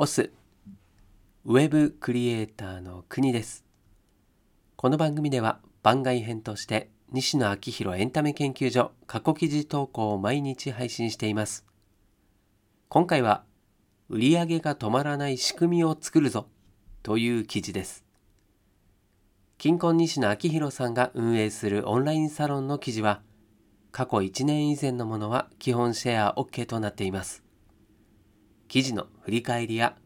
オスウェブクリエイターの国です。この番組では番外編として西野昭弘エンタメ研究所過去記事投稿を毎日配信しています。今回は売上が止まらない仕組みを作るぞという記事です。金婚西野昭弘さんが運営するオンラインサロンの記事は過去1年以前のものは基本シェア OK となっています。記事の振り返りや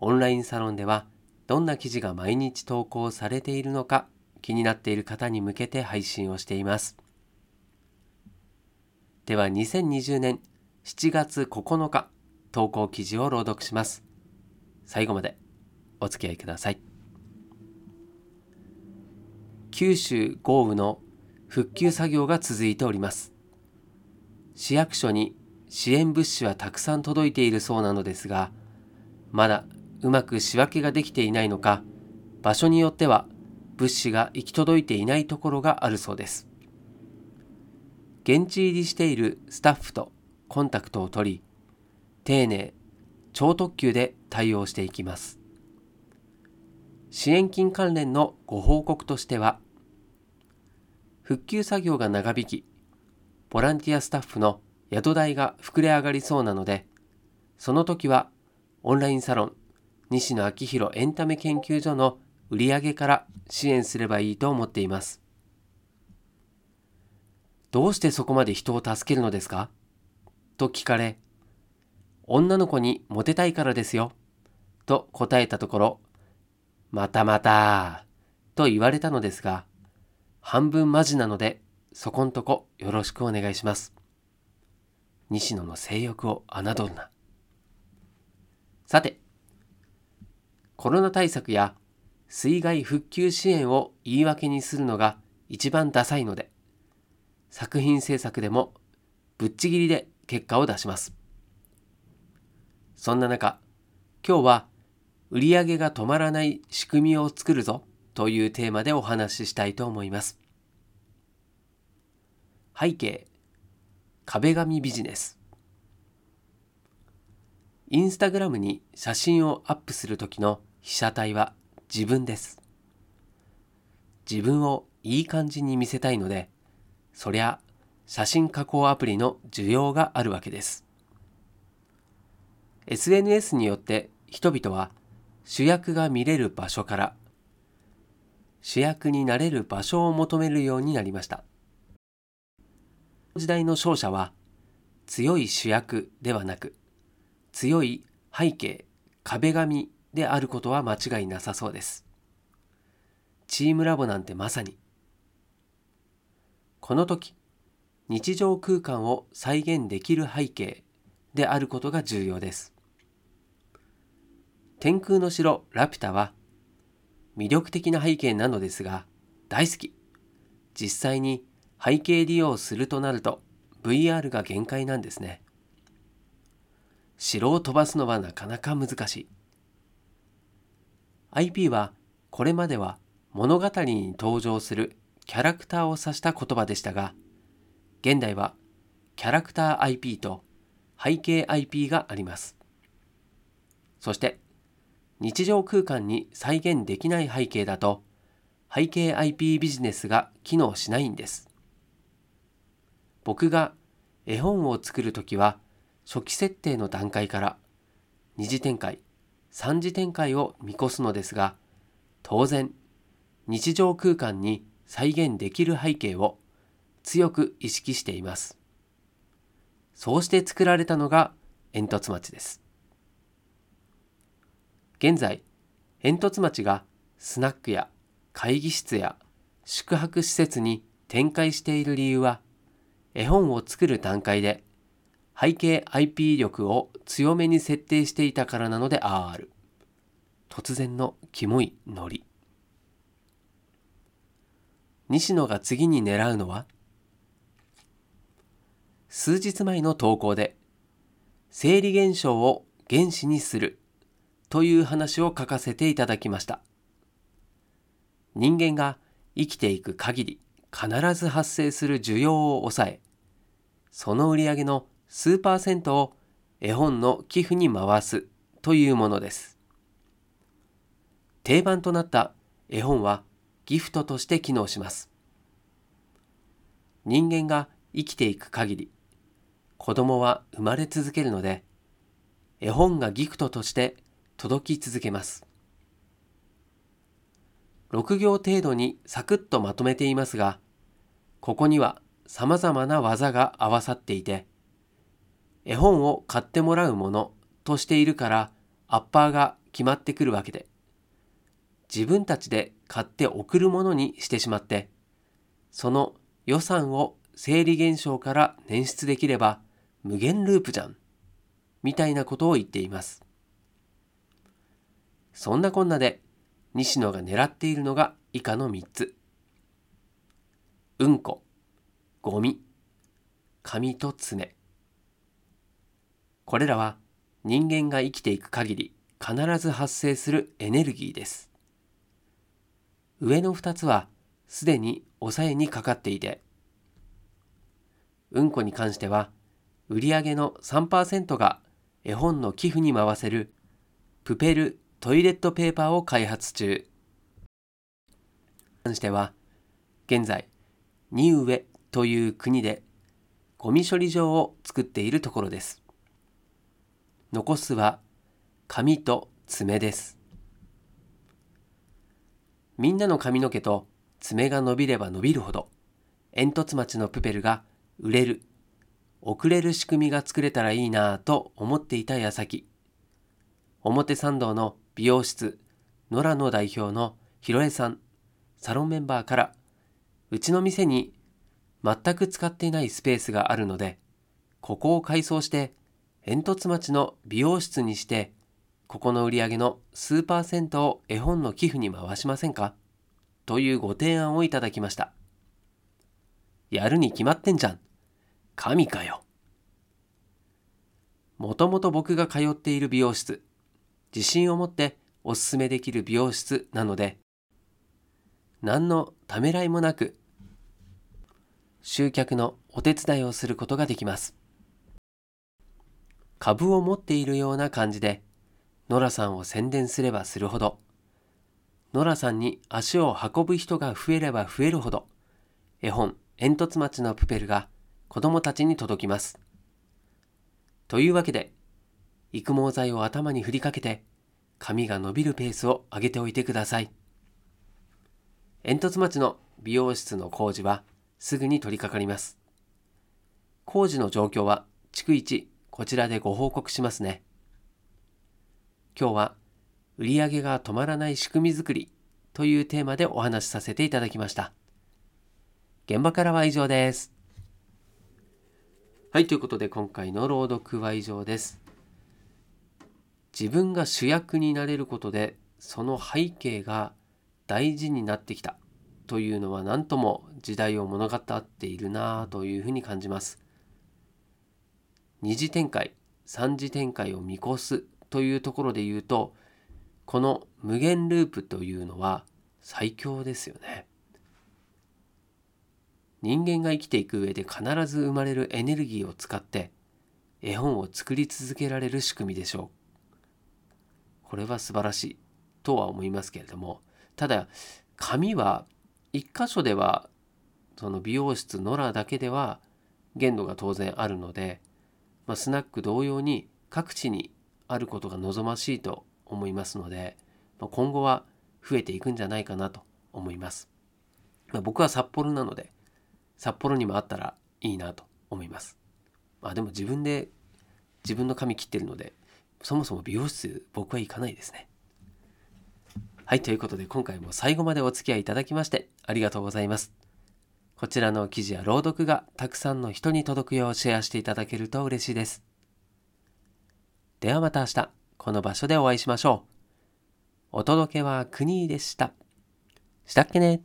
オンラインサロンではどんな記事が毎日投稿されているのか気になっている方に向けて配信をしています。では2020年7月9日投稿記事を朗読します。最後までお付き合いください。九州豪雨の復旧作業が続いております。市役所に支援物資はたくさん届いているそうなのですが、まだうまく仕分けができていないのか、場所によっては物資が行き届いていないところがあるそうです。現地入りしているスタッフとコンタクトを取り、丁寧、超特急で対応していきます。支援金関連のご報告としては、復旧作業が長引き、ボランティアスタッフの宿代が膨れ上がりそうなので、その時はオンラインサロン西野昭弘エンタメ研究所の売上から支援すればいいと思っています。どうしてそこまで人を助けるのですか？と聞かれ、女の子にモテたいからですよ。と答えたところ、またまた、と言われたのですが、半分マジなので、そこんとこよろしくお願いします。西野の性欲を侮るな。さて、コロナ対策や水害復旧支援を言い訳にするのが一番ダサいので、作品制作でもぶっちぎりで結果を出します。そんな中、今日は売り上げが止まらない仕組みを作るぞというテーマでお話ししたいと思います。背景、壁紙ビジネス。インスタグラムに写真をアップするときの被写体は自分です。自分をいい感じに見せたいので、そりゃ写真加工アプリの需要があるわけです。SNS によって人々は主役が見れる場所から主役になれる場所を求めるようになりました。時代の勝者は強い主役ではなく強い背景壁紙であることは間違いなさそうです。チームラボなんてまさに。この時、日常空間を再現できる背景であることが重要です。天空の城ラピュタは魅力的な背景なのですが大好き。実際に背景利用するとなると VR が限界なんですね。城を飛ばすのはなかなか難しい。IP はこれまでは物語に登場するキャラクターを指した言葉でしたが、現代はキャラクター IP と背景 IP があります。そして日常空間に再現できない背景だと背景 IP ビジネスが機能しないんです。僕が絵本を作るときは初期設定の段階から二次展開3次展開を見越すのですが、当然、日常空間に再現できる背景を強く意識しています。そうして作られたのが煙突町です。現在、煙突町がスナックや会議室や宿泊施設に展開している理由は、絵本を作る段階で背景 IP 力を強めに設定していたからなのである。突然のキモいノリ。西野が次に狙うのは数日前の投稿で生理現象を原子にするという話を書かせていただきました。人間が生きていく限り必ず発生する需要を抑え、その売り上げの数パーセントを絵本の寄付に回すというものです。定番となった絵本はギフトとして機能します。人間が生きていく限り、子供は生まれ続けるので、絵本がギフトとして届き続けます。6行程度にサクッとまとめていますが、ここには様々な技が合わさっていて、絵本を買ってもらうものとしているからアッパーが決まってくるわけで、自分たちで買って送るものにしてしまって、その予算を生理現象から捻出できれば無限ループじゃん。みたいなことを言っています。そんなこんなで西野が狙っているのが以下の3つ。うんこ、ゴミ、紙と爪。これらは人間が生きていく限り必ず発生するエネルギーです。上の2つはすでに抑えにかかっていて、うんこに関しては売上の3%が絵本の寄付に回せるプペルトイレットペーパーを開発中。関しては現在ニウエという国でゴミ処理場を作っているところです。残すは髪と爪です。みんなの髪の毛と爪が伸びれば伸びるほど煙突町のプペルが売れる、遅れる仕組みが作れたらいいなぁと思っていた矢先、表参道の美容室、野良の代表のひろえさん、サロンメンバーから、うちの店に全く使っていないスペースがあるので、ここを改装して煙突町の美容室にして、ここの売り上げの数パーセントを絵本の寄付に回しませんか？というご提案をいただきました。やるに決まってんじゃん。神かよ。もともと僕が通っている美容室、自信を持っておすすめできる美容室なので、何のためらいもなく、集客のお手伝いをすることができます。株を持っているような感じで、ノラさんを宣伝すればするほど、ノラさんに足を運ぶ人が増えれば増えるほど、絵本、煙突町のプペルが子供たちに届きます。というわけで、育毛剤を頭に振りかけて、髪が伸びるペースを上げておいてください。煙突町の美容室の工事はすぐに取り掛かります。工事の状況は逐一こちらでご報告しますね。今日は売上が止まらない仕組み作りというテーマでお話しさせていただきました。現場からは以上です。はい、ということで今回の朗読は以上です。自分が主役になれることでその背景が大事になってきたというのは何とも時代を物語っているなぁというふうに感じます。二次展開、三次展開を見越すというところで言うとこの無限ループというのは最強ですよね。人間が生きていく上で必ず生まれるエネルギーを使って絵本を作り続けられる仕組みでしょう。これは素晴らしいとは思いますけれどもただ紙は一箇所ではその美容室ノラだけでは限度が当然あるので、まあ、スナック同様に各地にあることが望ましいと思いますので、まあ、今後は増えていくんじゃないかなと思います。まあ、僕は札幌なので札幌にもあったらいいなと思います。まあでも自分で自分の髪切ってるのでそもそも美容室僕は行かないですね。はいということで今回も最後までお付き合いいただきましてありがとうございます。こちらの記事や朗読がたくさんの人に届くようシェアしていただけると嬉しいです。ではまた明日この場所でお会いしましょう。お届けは国でした。したっけね